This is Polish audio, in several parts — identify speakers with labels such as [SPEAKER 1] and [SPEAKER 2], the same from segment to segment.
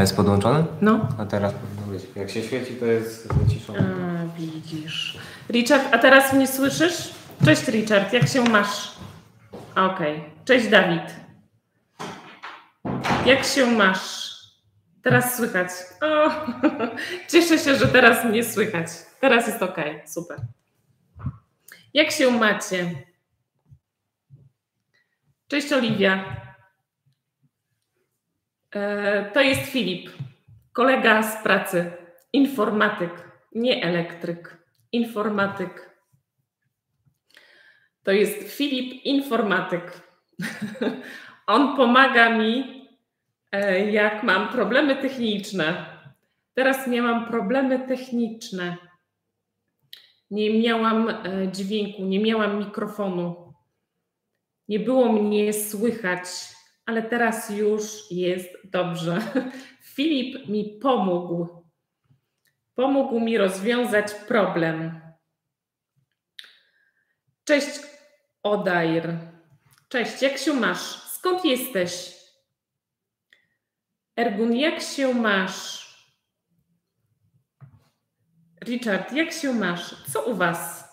[SPEAKER 1] A jest podłączony?
[SPEAKER 2] No.
[SPEAKER 1] A teraz powinno być. Jak się świeci, to jest wyciszony.
[SPEAKER 2] A, widzisz. Richard, a teraz mnie słyszysz? Cześć Richard, jak się masz? Okej. Cześć Dawid. Jak się masz? Teraz słychać. O, cieszę się, że teraz mnie słychać. Teraz jest ok, super. Jak się macie? Cześć Oliwia. E, to jest Filip, kolega z pracy, informatyk, nie elektryk, informatyk. To jest Filip, informatyk. On pomaga mi, e, jak mam problemy techniczne. Teraz miałam problemy techniczne. Nie miałam e, dźwięku, nie miałam mikrofonu. Nie było mnie słychać ale teraz już jest dobrze. Filip mi pomógł. Pomógł mi rozwiązać problem. Cześć, Odair. Cześć, jak się masz? Skąd jesteś? Ergun, jak się masz? Richard, jak się masz? Co u Was?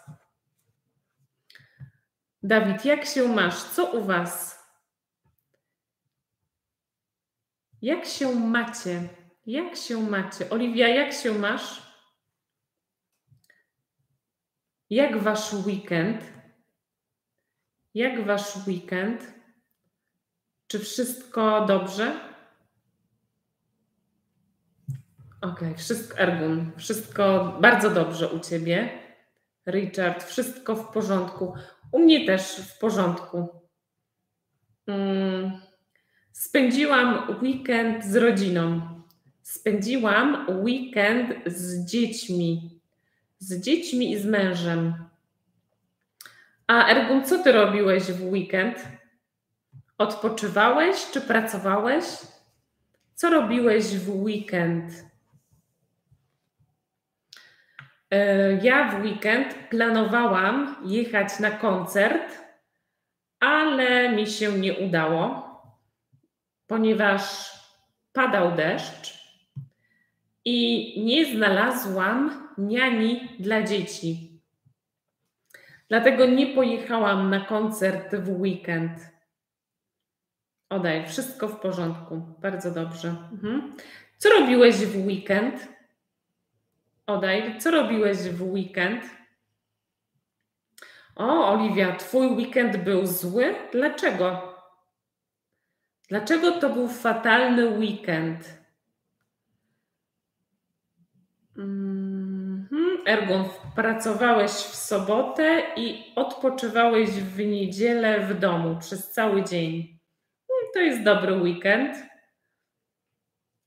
[SPEAKER 2] Dawid, jak się masz? Co u Was? Jak się macie? Jak się macie? Oliwia, jak się masz? Jak wasz weekend? Jak wasz weekend? Czy wszystko dobrze? Ok, wszystko, Ergun, wszystko bardzo dobrze u ciebie. Richard, wszystko w porządku. U mnie też w porządku. Hmm. Spędziłam weekend z rodziną. Spędziłam weekend z dziećmi. Z dziećmi i z mężem. A Ergun, co ty robiłeś w weekend? Odpoczywałeś czy pracowałeś? Co robiłeś w weekend? E, ja w weekend planowałam jechać na koncert, ale mi się nie udało ponieważ padał deszcz i nie znalazłam niani dla dzieci. Dlatego nie pojechałam na koncert w weekend. Odaj, wszystko w porządku. Bardzo dobrze. Mhm. Co robiłeś w weekend? Odaj, co robiłeś w weekend? O, Oliwia, twój weekend był zły? Dlaczego? Dlaczego to był fatalny weekend? Mhm. Ergun, pracowałeś w sobotę i odpoczywałeś w niedzielę w domu przez cały dzień. Hmm, to jest dobry weekend.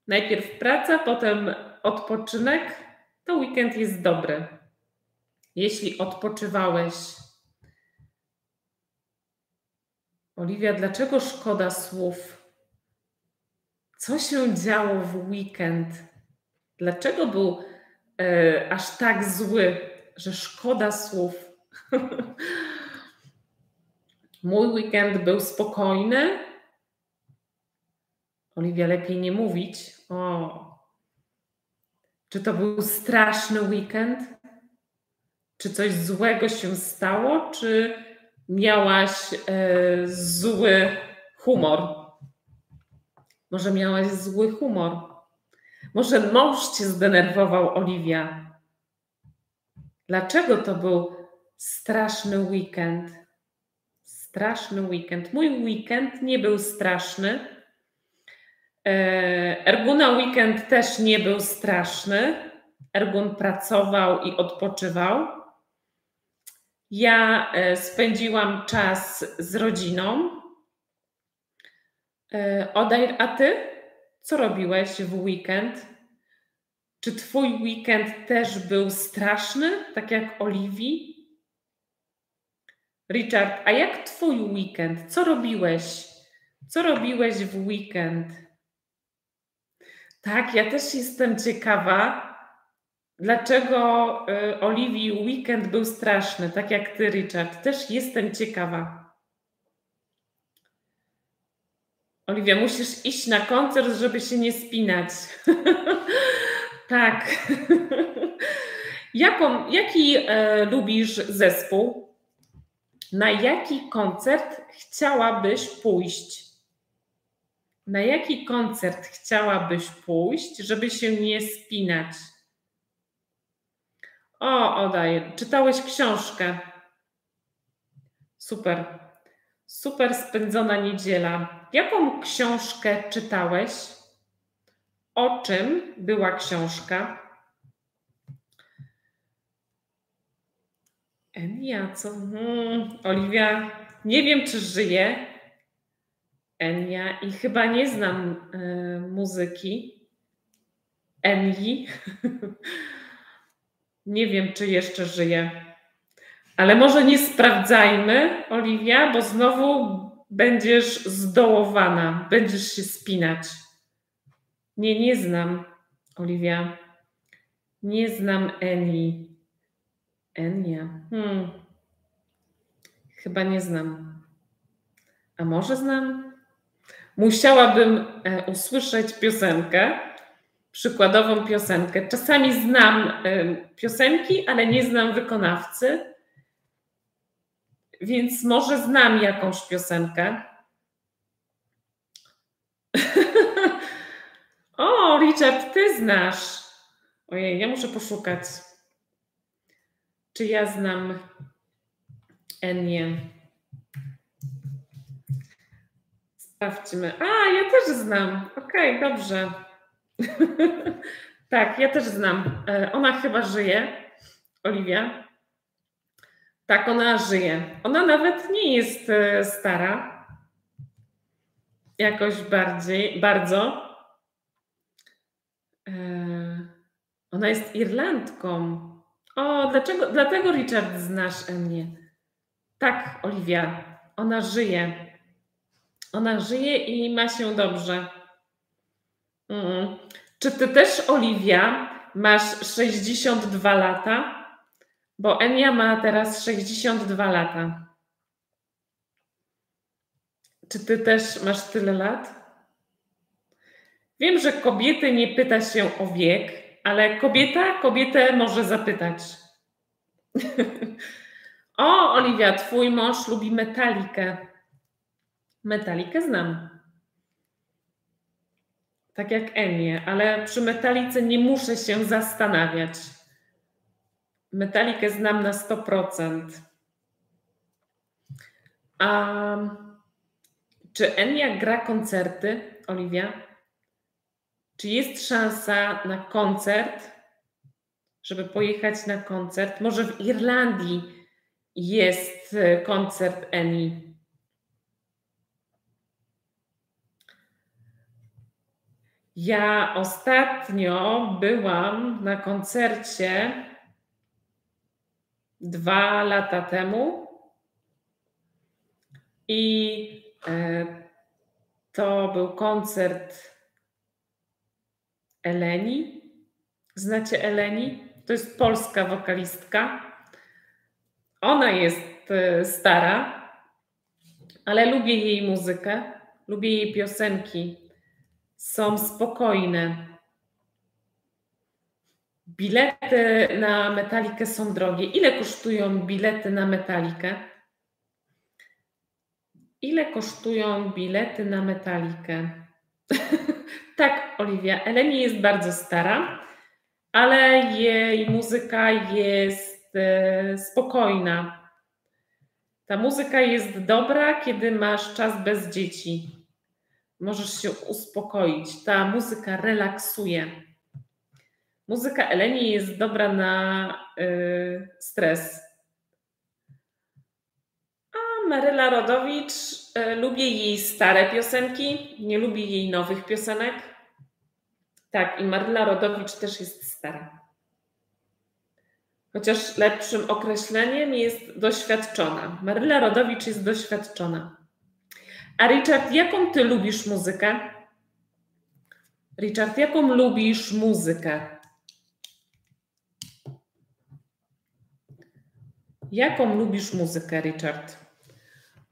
[SPEAKER 2] Najpierw praca, potem odpoczynek. To weekend jest dobry. Jeśli odpoczywałeś Oliwia, dlaczego szkoda słów? Co się działo w weekend? Dlaczego był e, aż tak zły, że szkoda słów? Mój weekend był spokojny. Oliwia, lepiej nie mówić. O. Czy to był straszny weekend? Czy coś złego się stało? Czy miałaś e, zły humor. Może miałaś zły humor. Może mąż cię zdenerwował, Oliwia. Dlaczego to był straszny weekend? Straszny weekend. Mój weekend nie był straszny. E, Erguna weekend też nie był straszny. Ergun pracował i odpoczywał. Ja e, spędziłam czas z rodziną. E, Odair, a ty co robiłeś w weekend? Czy twój weekend też był straszny, tak jak Oliwii? Richard, a jak twój weekend? Co robiłeś? Co robiłeś w weekend? Tak, ja też jestem ciekawa, Dlaczego y, Oliwii weekend był straszny, tak jak ty, Richard? Też jestem ciekawa. Oliwia, musisz iść na koncert, żeby się nie spinać. tak. Jaką, jaki e, lubisz zespół? Na jaki koncert chciałabyś pójść? Na jaki koncert chciałabyś pójść, żeby się nie spinać? O, odaj. Czytałeś książkę. Super. Super spędzona niedziela. Jaką książkę czytałeś? O czym była książka? Enia, co? Hmm, Oliwia, nie wiem, czy żyje. Enia i chyba nie znam y, muzyki. Enii. nie wiem, czy jeszcze żyje. Ale może nie sprawdzajmy, Oliwia, bo znowu będziesz zdołowana, będziesz się spinać. Nie, nie znam, Oliwia. Nie znam Eni. Enia. Hmm. Chyba nie znam. A może znam? Musiałabym e, usłyszeć piosenkę, przykładową piosenkę. Czasami znam piosenki, ale nie znam wykonawcy więc może znam jakąś piosenkę. o, Richard, ty znasz. Ojej, ja muszę poszukać. Czy ja znam Enię? Sprawdźmy. A, ja też znam. Okej, okay, dobrze. tak, ja też znam. E, ona chyba żyje. Oliwia. Tak, ona żyje. Ona nawet nie jest e, stara. Jakoś bardziej, bardzo. E, ona jest Irlandką. O, dlaczego, dlatego Richard znasz mnie. Tak, Oliwia, ona żyje. Ona żyje i ma się dobrze. Mm. Czy ty też, Oliwia, masz 62 lata? Bo Enia ma teraz 62 lata. Czy ty też masz tyle lat? Wiem, że kobiety nie pyta się o wiek, ale kobieta kobietę może zapytać. o, Oliwia, twój mąż lubi metalikę. Metalikę znam. Tak jak Enię, ale przy metalice nie muszę się zastanawiać. Metalikę znam na 100%. A czy Enia gra koncerty, Oliwia? Czy jest szansa na koncert, żeby pojechać na koncert? Może w Irlandii jest e, koncert Eni. Ja ostatnio byłam na koncercie dwa lata temu i e, to był koncert Eleni. Znacie Eleni? To jest polska wokalistka. Ona jest e, stara, ale lubię jej muzykę, lubię jej piosenki. Są spokojne. Bilety na metalikę są drogie. Ile kosztują bilety na metalikę? Ile kosztują bilety na metalikę? tak, Oliwia. Eleni jest bardzo stara, ale jej muzyka jest e, spokojna. Ta muzyka jest dobra, kiedy masz czas bez dzieci. Możesz się uspokoić. Ta muzyka relaksuje. Muzyka Eleni jest dobra na y, stres. A Maryla Rodowicz, y, lubię jej stare piosenki, nie lubię jej nowych piosenek. Tak, i Maryla Rodowicz też jest stara. Chociaż lepszym określeniem jest doświadczona. Maryla Rodowicz jest doświadczona. A Richard, jaką ty lubisz muzykę? Richard, jaką lubisz muzykę? Jaką lubisz muzykę, Richard?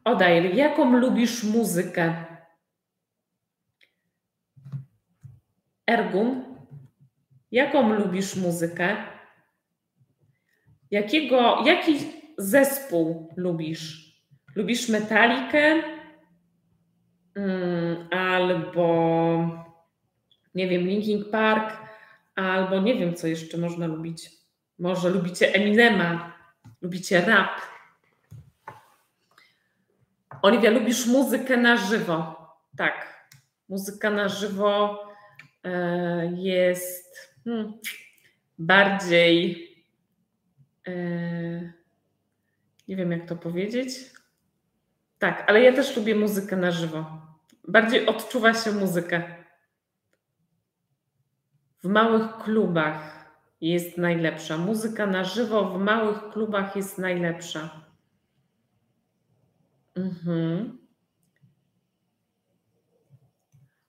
[SPEAKER 2] Odaj, jaką lubisz muzykę? Ergun, jaką lubisz muzykę? Jakiego, jaki zespół lubisz? Lubisz metalikę? Mm, albo nie wiem, Linkin Park, albo nie wiem, co jeszcze można lubić. Może lubicie Eminema, lubicie rap. Oliwia, lubisz muzykę na żywo? Tak, muzyka na żywo e, jest hmm, bardziej. E, nie wiem, jak to powiedzieć. Tak, ale ja też lubię muzykę na żywo. Bardziej odczuwa się muzykę. W małych klubach jest najlepsza. Muzyka na żywo w małych klubach jest najlepsza. Mhm.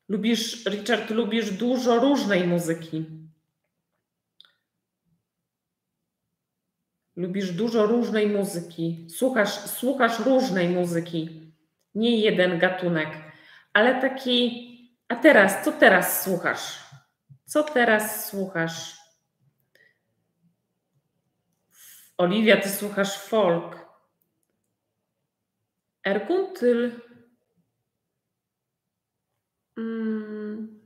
[SPEAKER 2] Lubisz, Richard, lubisz dużo różnej muzyki. Lubisz dużo różnej muzyki. Słuchasz, słuchasz różnej muzyki. Nie jeden gatunek, ale taki. A teraz, co teraz słuchasz? Co teraz słuchasz? Oliwia, ty słuchasz folk. Erkuntyl. Mm,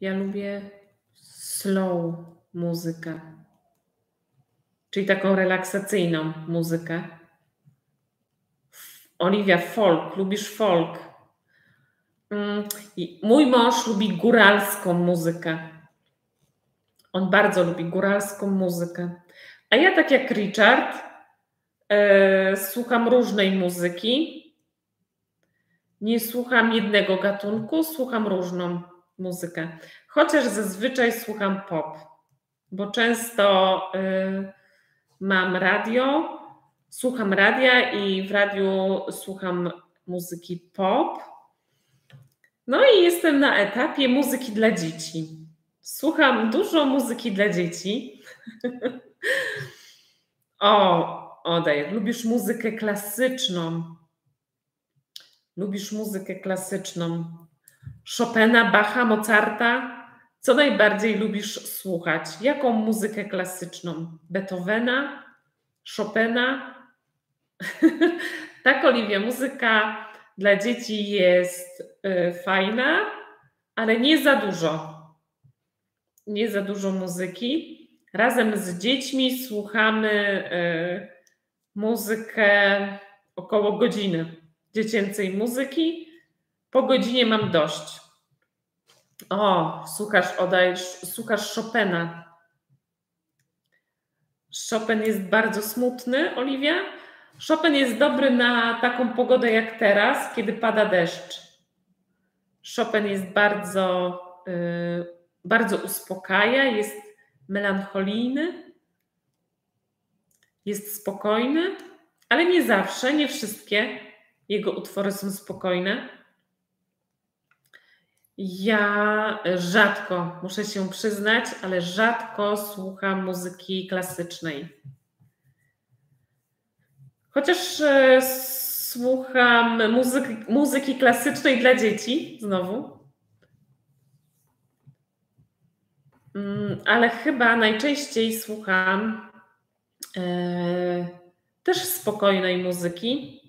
[SPEAKER 2] ja lubię slow muzykę, czyli taką relaksacyjną muzykę. Oliwia, folk, lubisz folk. Mm, mój mąż lubi góralską muzykę. On bardzo lubi góralską muzykę. A ja, tak jak Richard, e, słucham różnej muzyki. Nie słucham jednego gatunku, słucham różną muzykę. Chociaż zazwyczaj słucham pop, bo często e, mam radio, słucham radia i w radiu słucham muzyki pop. No i jestem na etapie muzyki dla dzieci. Słucham dużo muzyki dla dzieci. O, Odej, lubisz muzykę klasyczną. Lubisz muzykę klasyczną. Chopina, Bacha, Mozarta. Co najbardziej lubisz słuchać? Jaką muzykę klasyczną? Beethovena? Chopina? tak, Oliwia, muzyka dla dzieci jest y, fajna, ale nie za dużo. Nie za dużo muzyki. Razem z dziećmi słuchamy y, muzykę około godziny dziecięcej muzyki. Po godzinie mam dość. O, słuchasz, odajesz, słuchasz Chopina. Chopin jest bardzo smutny, Oliwia. Chopin jest dobry na taką pogodę jak teraz, kiedy pada deszcz. Chopin jest bardzo, yy, bardzo uspokaja, jest melancholijny, jest spokojny, ale nie zawsze, nie wszystkie jego utwory są spokojne. Ja rzadko, muszę się przyznać, ale rzadko słucham muzyki klasycznej. Chociaż e, słucham muzyki, muzyki klasycznej dla dzieci, znowu, Mm, ale chyba najczęściej słucham e, też spokojnej muzyki,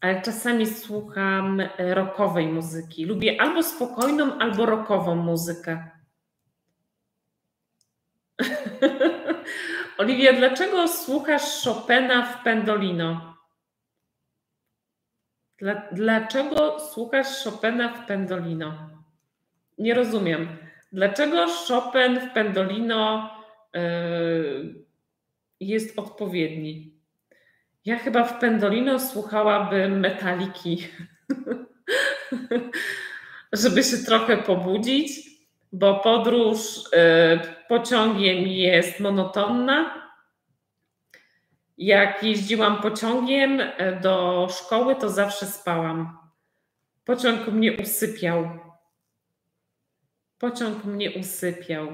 [SPEAKER 2] ale czasami słucham rockowej muzyki. Lubię albo spokojną, albo rockową muzykę. Oliwia, dlaczego słuchasz Chopina w Pendolino? Dla, dlaczego słuchasz Chopina w Pendolino? Nie rozumiem. Dlaczego Chopin w Pendolino y, jest odpowiedni? Ja chyba w Pendolino słuchałabym metaliki, żeby się trochę pobudzić, bo podróż y, pociągiem jest monotonna. Jak jeździłam pociągiem y, do szkoły, to zawsze spałam. Pociąg mnie usypiał. Pociąg mnie usypiał.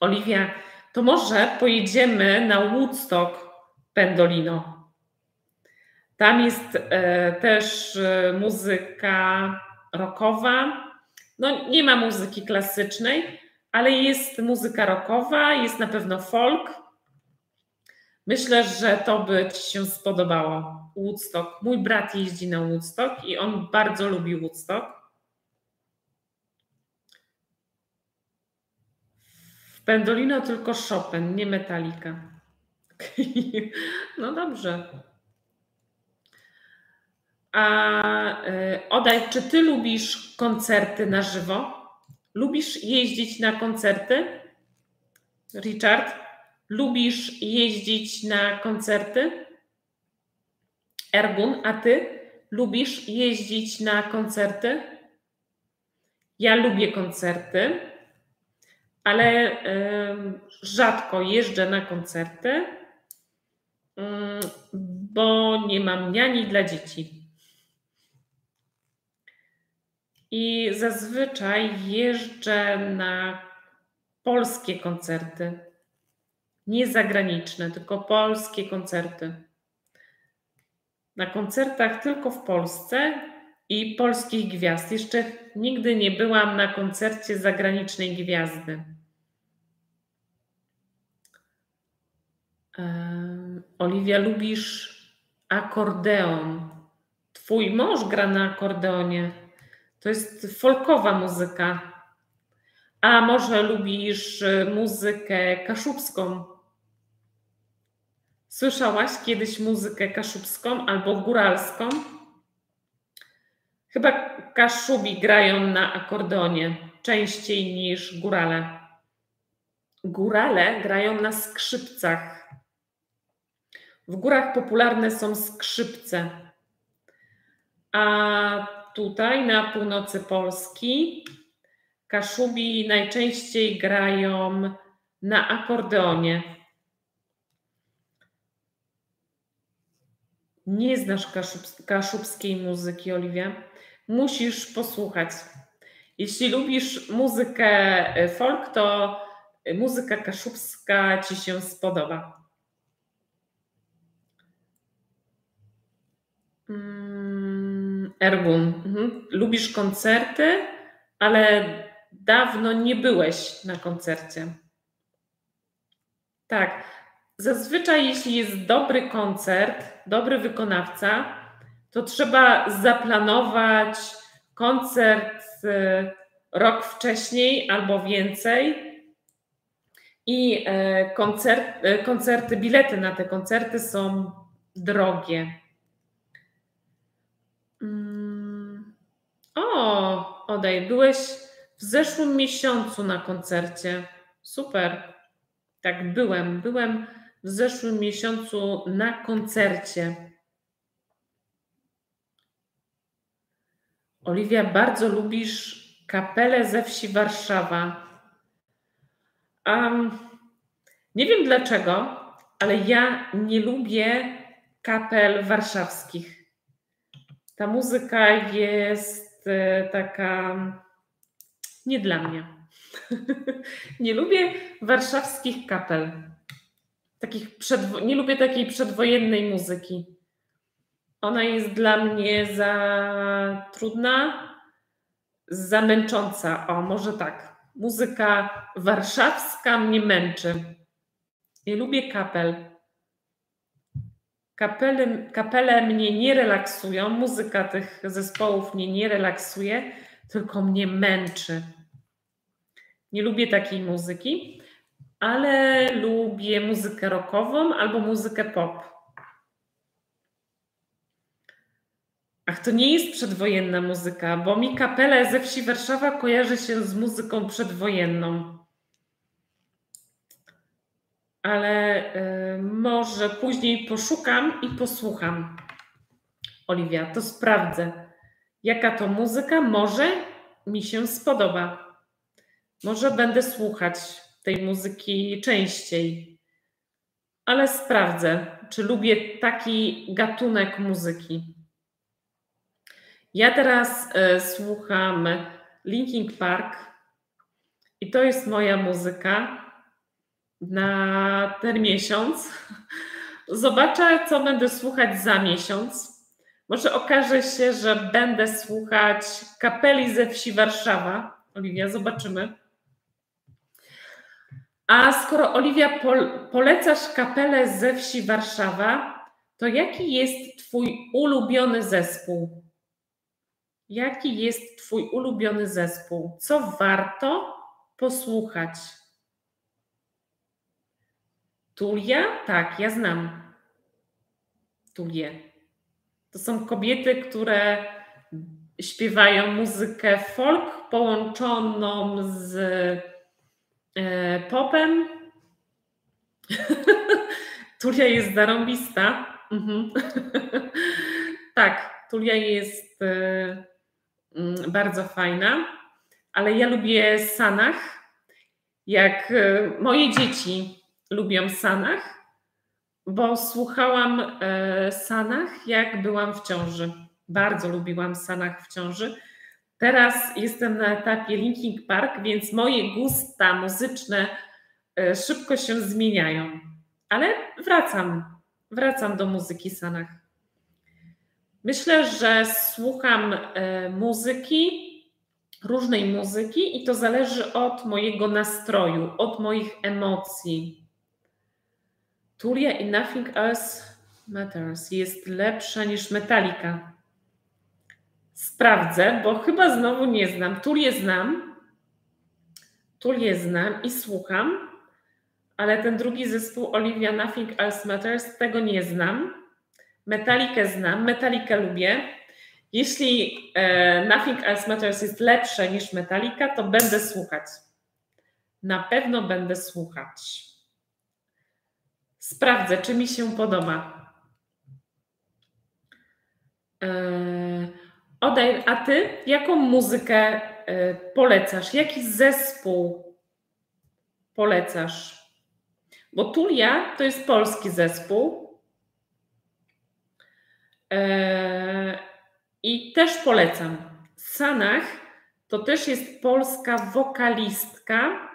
[SPEAKER 2] Oliwia, to może pojedziemy na Woodstock Pendolino. Tam jest e, też muzyka rockowa, No, nie ma muzyki klasycznej, ale jest muzyka rockowa, jest na pewno folk. Myślę, że to by Ci się spodobało. Woodstock. Mój brat jeździ na Woodstock i on bardzo lubi Woodstock. W Pendolino tylko Chopin, nie Metallica. No dobrze. A y, Odaj, czy ty lubisz koncerty na żywo? Lubisz jeździć na koncerty? Richard, lubisz jeździć na koncerty? Ergun, a ty lubisz jeździć na koncerty? Ja lubię koncerty, ale rzadko jeżdżę na koncerty, y, bo nie mam niani dla dzieci. I zazwyczaj jeżdżę na polskie koncerty. Nie zagraniczne, tylko polskie koncerty. Na koncertach tylko w Polsce i polskich gwiazd. Jeszcze nigdy nie byłam na koncercie zagranicznej gwiazdy. Oliwia, lubisz akordeon. Twój mąż gra na akordeonie. To jest folkowa muzyka. A może lubisz y, muzykę kaszubską? Słyszałaś kiedyś muzykę kaszubską albo góralską? Chyba kaszubi grają na akordeonie częściej niż górale. Górale grają na skrzypcach. W górach popularne są skrzypce. A tutaj na północy Polski Kaszubi najczęściej grają na akordeonie. Nie znasz kaszubskiej muzyki, Oliwia? Musisz posłuchać. Jeśli lubisz muzykę e, folk, to muzyka kaszubska ci się spodoba. Ergun, mhm. lubisz koncerty, ale dawno nie byłeś na koncercie. Tak. Zazwyczaj, jeśli jest dobry koncert, dobry wykonawca, to trzeba zaplanować koncert y, rok wcześniej albo więcej. I e, koncert, e, koncerty, bilety na te koncerty są drogie. Mm. O, Odej, byłeś w zeszłym miesiącu na koncercie. Super. Tak, byłem. Byłem w zeszłym miesiącu na koncercie. Oliwia, bardzo lubisz kapelę ze wsi Warszawa. Um, nie wiem dlaczego, ale ja nie lubię kapel warszawskich ta muzyka jest e, taka nie dla mnie. nie lubię warszawskich kapel. Takich przedwo- nie lubię takiej przedwojennej muzyki. Ona jest dla mnie za trudna, za męcząca. O, może tak. Muzyka warszawska mnie męczy. Nie lubię kapel. Kapele, kapele mnie nie relaksują, muzyka tych zespołów mnie nie relaksuje, tylko mnie męczy. Nie lubię takiej muzyki, ale lubię muzykę rockową albo muzykę pop. Ach, to nie jest przedwojenna muzyka, bo mi kapela ze wsi Warszawa kojarzy się z muzyką przedwojenną ale y, może później poszukam i posłucham. Oliwia, to sprawdzę, jaka to muzyka może mi się spodoba. Może będę słuchać tej muzyki częściej, ale sprawdzę, czy lubię taki gatunek muzyki. Ja teraz y, słucham Linkin Park i to jest moja muzyka na ten miesiąc. Zobaczę, co będę słuchać za miesiąc. Może okaże się, że będę słuchać kapeli ze wsi Warszawa. Oliwia, zobaczymy. A skoro Oliwia polecasz kapelę ze wsi Warszawa, to jaki jest Twój ulubiony zespół? Jaki jest Twój ulubiony zespół? Co warto posłuchać? Tulia? Tak, ja znam Tulię. To są kobiety, które śpiewają muzykę folk połączoną z e, popem. Tulia jest zarąbista. Mhm. tak, Tulia jest e, mm, bardzo fajna, ale ja lubię Sanach. Jak e, moje dzieci lubią Sanach, bo słuchałam e, Sanach, jak byłam w ciąży. Bardzo lubiłam Sanach w ciąży. Teraz jestem na etapie Linking Park, więc moje gusta muzyczne e, szybko się zmieniają. Ale wracam, wracam do muzyki Sanach. Myślę, że słucham e, muzyki, różnej muzyki i to zależy od mojego nastroju, od moich emocji Tulia i Nothing Else Matters jest lepsza niż Metallica. Sprawdzę, bo chyba znowu nie znam. Tulię znam. Tulię znam i słucham, ale ten drugi zespół Olivia Nothing Else Matters tego nie znam. Metalikę znam, Metalikę lubię. Jeśli e, Nothing Else Matters jest lepsze niż Metallica, to będę słuchać. Na pewno będę słuchać. Sprawdzę, czy mi się podoba. Eee, Odaj, a ty jaką muzykę e, polecasz? Jaki zespół polecasz? Bo Tulia to jest polski zespół. Eee, I też polecam. Sanach to też jest polska wokalistka.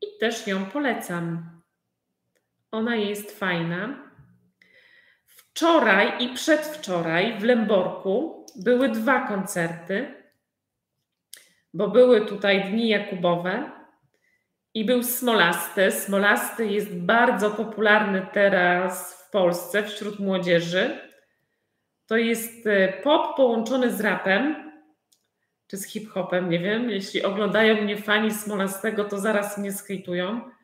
[SPEAKER 2] I też ją polecam. Ona jest fajna. Wczoraj i przedwczoraj w Lęborku były dwa koncerty, bo były tutaj Dni Jakubowe i był Smolasty. Smolasty jest bardzo popularny teraz w Polsce wśród młodzieży. To jest e, pop połączony z rapem, czy z hip-hopem, nie wiem. Jeśli oglądają mnie fani Smolastego, to zaraz mnie skejtują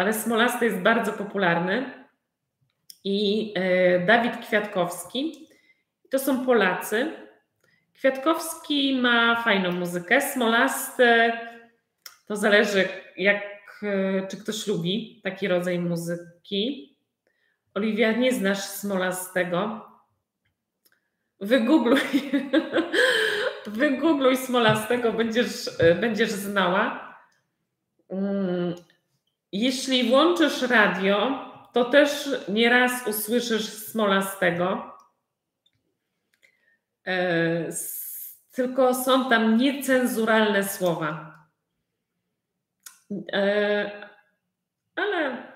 [SPEAKER 2] ale Smolasty jest bardzo popularny i e, Dawid Kwiatkowski. To są Polacy. Kwiatkowski ma fajną muzykę. Smolasty to zależy, jak, e, czy ktoś lubi taki rodzaj muzyki. Oliwia, nie znasz Smolastego. Wygoogluj, wygoogluj Smolastego, będziesz, e, będziesz znała. Mm, jeśli włączysz radio, to też nieraz usłyszysz Smolastego. E, tylko są tam niecenzuralne słowa. E, ale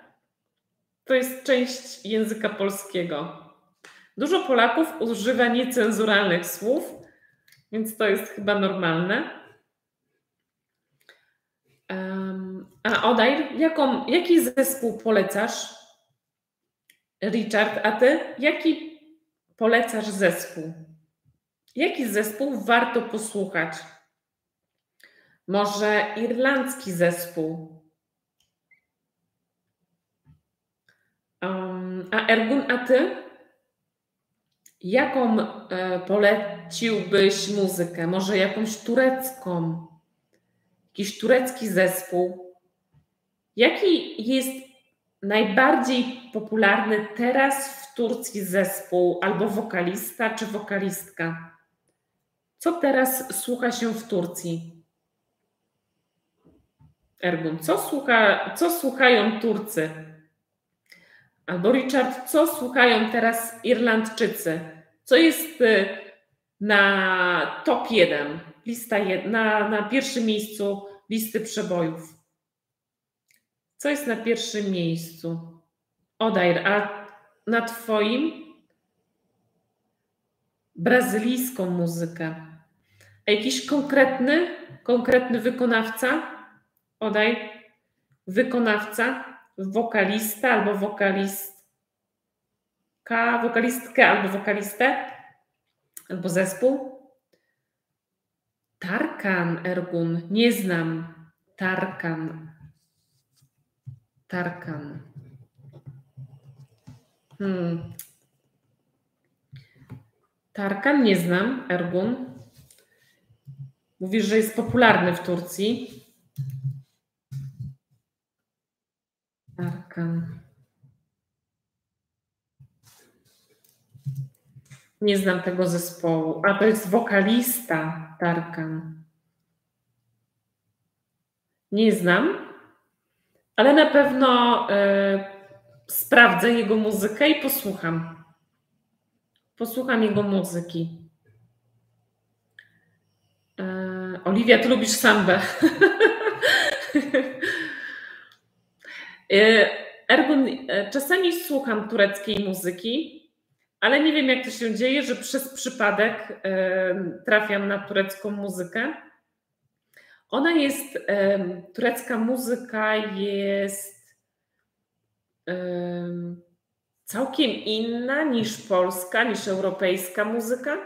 [SPEAKER 2] to jest część języka polskiego. Dużo Polaków używa niecenzuralnych słów, więc to jest chyba normalne. A Odaj, jaką, jaki zespół polecasz? Richard, a ty jaki polecasz zespół? Jaki zespół warto posłuchać? Może irlandzki zespół? Um, a Ergun, a ty? Jaką e, poleciłbyś muzykę? Może jakąś turecką? Jakiś turecki zespół? Jaki jest najbardziej popularny teraz w Turcji zespół albo wokalista czy wokalistka? Co teraz słucha się w Turcji? Ergun, co, słucha, co słuchają Turcy? Albo Richard, co słuchają teraz Irlandczycy? Co jest y, na top 1, lista na, na pierwszym miejscu listy przebojów? Co jest na pierwszym miejscu? Odair, a na Twoim? brazylijską muzykę. A jakiś konkretny, konkretny wykonawca? Odaj. Wykonawca, wokalista albo wokalistka, wokalistkę albo wokalistę, albo zespół. Tarkan, Ergun, nie znam. Tarkan. Tarkan. Hmm. Tarkan nie znam, Ergun. Mówisz, że jest popularny w Turcji. Tarkan. Nie znam tego zespołu. A to jest wokalista Tarkan. Nie znam, ale na pewno y, sprawdzę jego muzykę i posłucham. Posłucham jego muzyki. Y, Oliwia, ty lubisz sambę. y, Ergun, czasami słucham tureckiej muzyki, ale nie wiem, jak to się dzieje, że przez przypadek trafiam na turecką muzykę. Ona jest, turecka muzyka jest całkiem inna niż polska, niż europejska muzyka.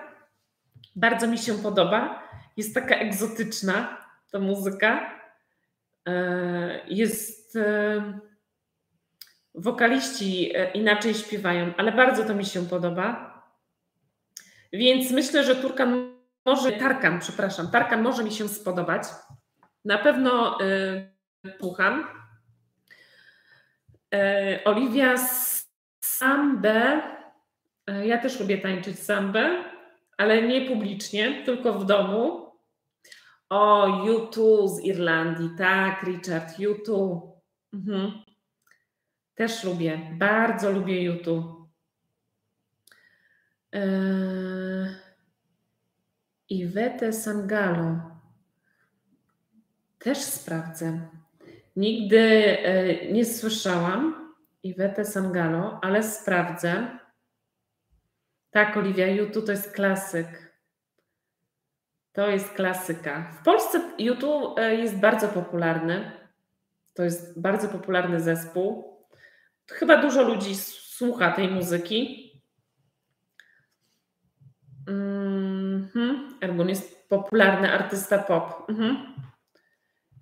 [SPEAKER 2] Bardzo mi się podoba. Jest taka egzotyczna ta muzyka. E, jest wokaliści e, inaczej śpiewają, ale bardzo to mi się podoba. Więc myślę, że Turkan może, Tarkan, przepraszam, Tarkan może mi się spodobać. Na pewno y, słucham. Y, Oliwia sambę. Y, ja też lubię tańczyć sambę, ale nie publicznie, tylko w domu. O, YouTube z Irlandii, tak, Richard, YouTube. Mhm. Też lubię, bardzo lubię YouTube. Iwetę Sangalo. Też sprawdzę. Nigdy e, nie słyszałam Iwetę Sangalo, ale sprawdzę. Tak, Oliwia, YouTube to jest klasyk. To jest klasyka. W Polsce YouTube e, jest bardzo popularny. To jest bardzo popularny zespół. Chyba dużo ludzi słucha tej muzyki. Mhm. Ergun jest popularny artysta pop. Mhm.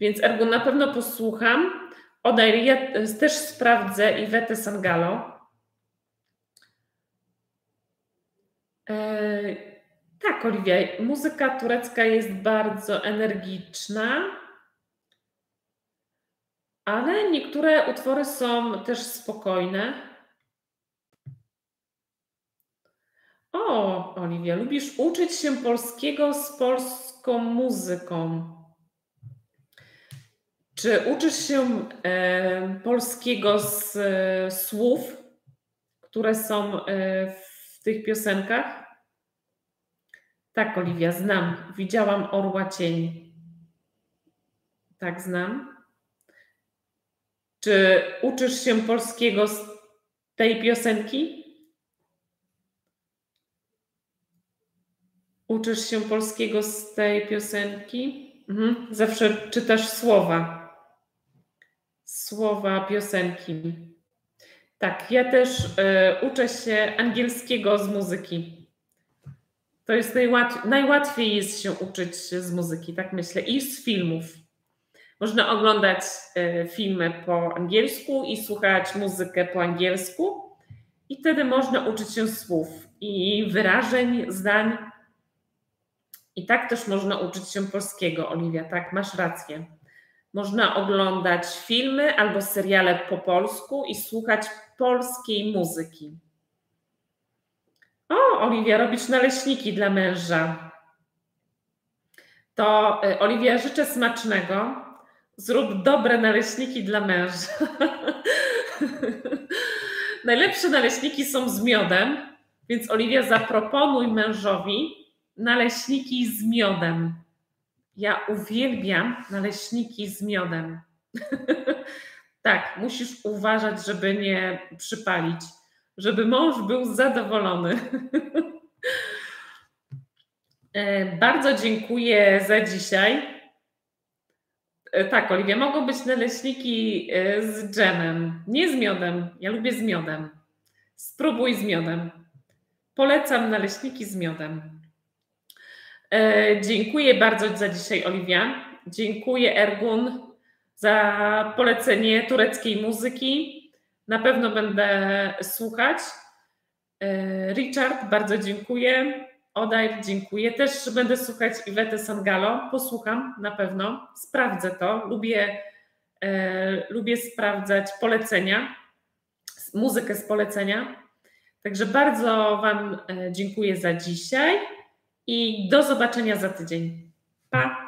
[SPEAKER 2] Więc Ergun na pewno posłucham. Odaj, ja też sprawdzę Iwetę Sangalo. E, tak, Oliwia, muzyka turecka jest bardzo energiczna ale niektóre utwory są też spokojne. O, Oliwia, lubisz uczyć się polskiego z polską muzyką. Czy uczysz się e, polskiego z e, słów, które są e, w tych piosenkach? Tak, Oliwia, znam. Widziałam Orła Cień. Tak, znam. Czy uczysz się polskiego z tej piosenki? Uczysz się polskiego z tej piosenki? Mhm. Zawsze czytasz słowa. Słowa piosenki. Tak, ja też y, uczę się angielskiego z muzyki. To jest najłatwiej, najłatwiej jest się uczyć z muzyki, tak myślę, i z filmów. Można oglądać e, filmy po angielsku i słuchać muzykę po angielsku, i wtedy można uczyć się słów i wyrażeń, zdań. I tak też można uczyć się polskiego, Oliwia, tak, masz rację. Można oglądać filmy albo seriale po polsku i słuchać polskiej muzyki. O, Oliwia, robisz naleśniki dla męża. To e, Oliwia, życzę smacznego. Zrób dobre naleśniki dla męża. Najlepsze naleśniki są z miodem, więc Oliwia, zaproponuj mężowi naleśniki z miodem. Ja uwielbiam naleśniki z miodem. tak, musisz uważać, żeby nie przypalić, żeby mąż był zadowolony. E, bardzo dziękuję za dzisiaj. E, tak, Oliwia, mogą być naleśniki e, z dżemem, nie z miodem. Ja lubię z miodem. Spróbuj z miodem. Polecam naleśniki z miodem. Dziękuję bardzo za dzisiaj, Oliwia. Dziękuję, Ergun, za polecenie tureckiej muzyki. Na pewno będę słuchać. Richard, bardzo dziękuję. Odajr, dziękuję. Też będę słuchać Iwety Sangalo. Posłucham na pewno. Sprawdzę to. Lubię, e, lubię sprawdzać polecenia, muzykę z polecenia. Także bardzo Wam e, dziękuję za dzisiaj i do zobaczenia za tydzień. Pa!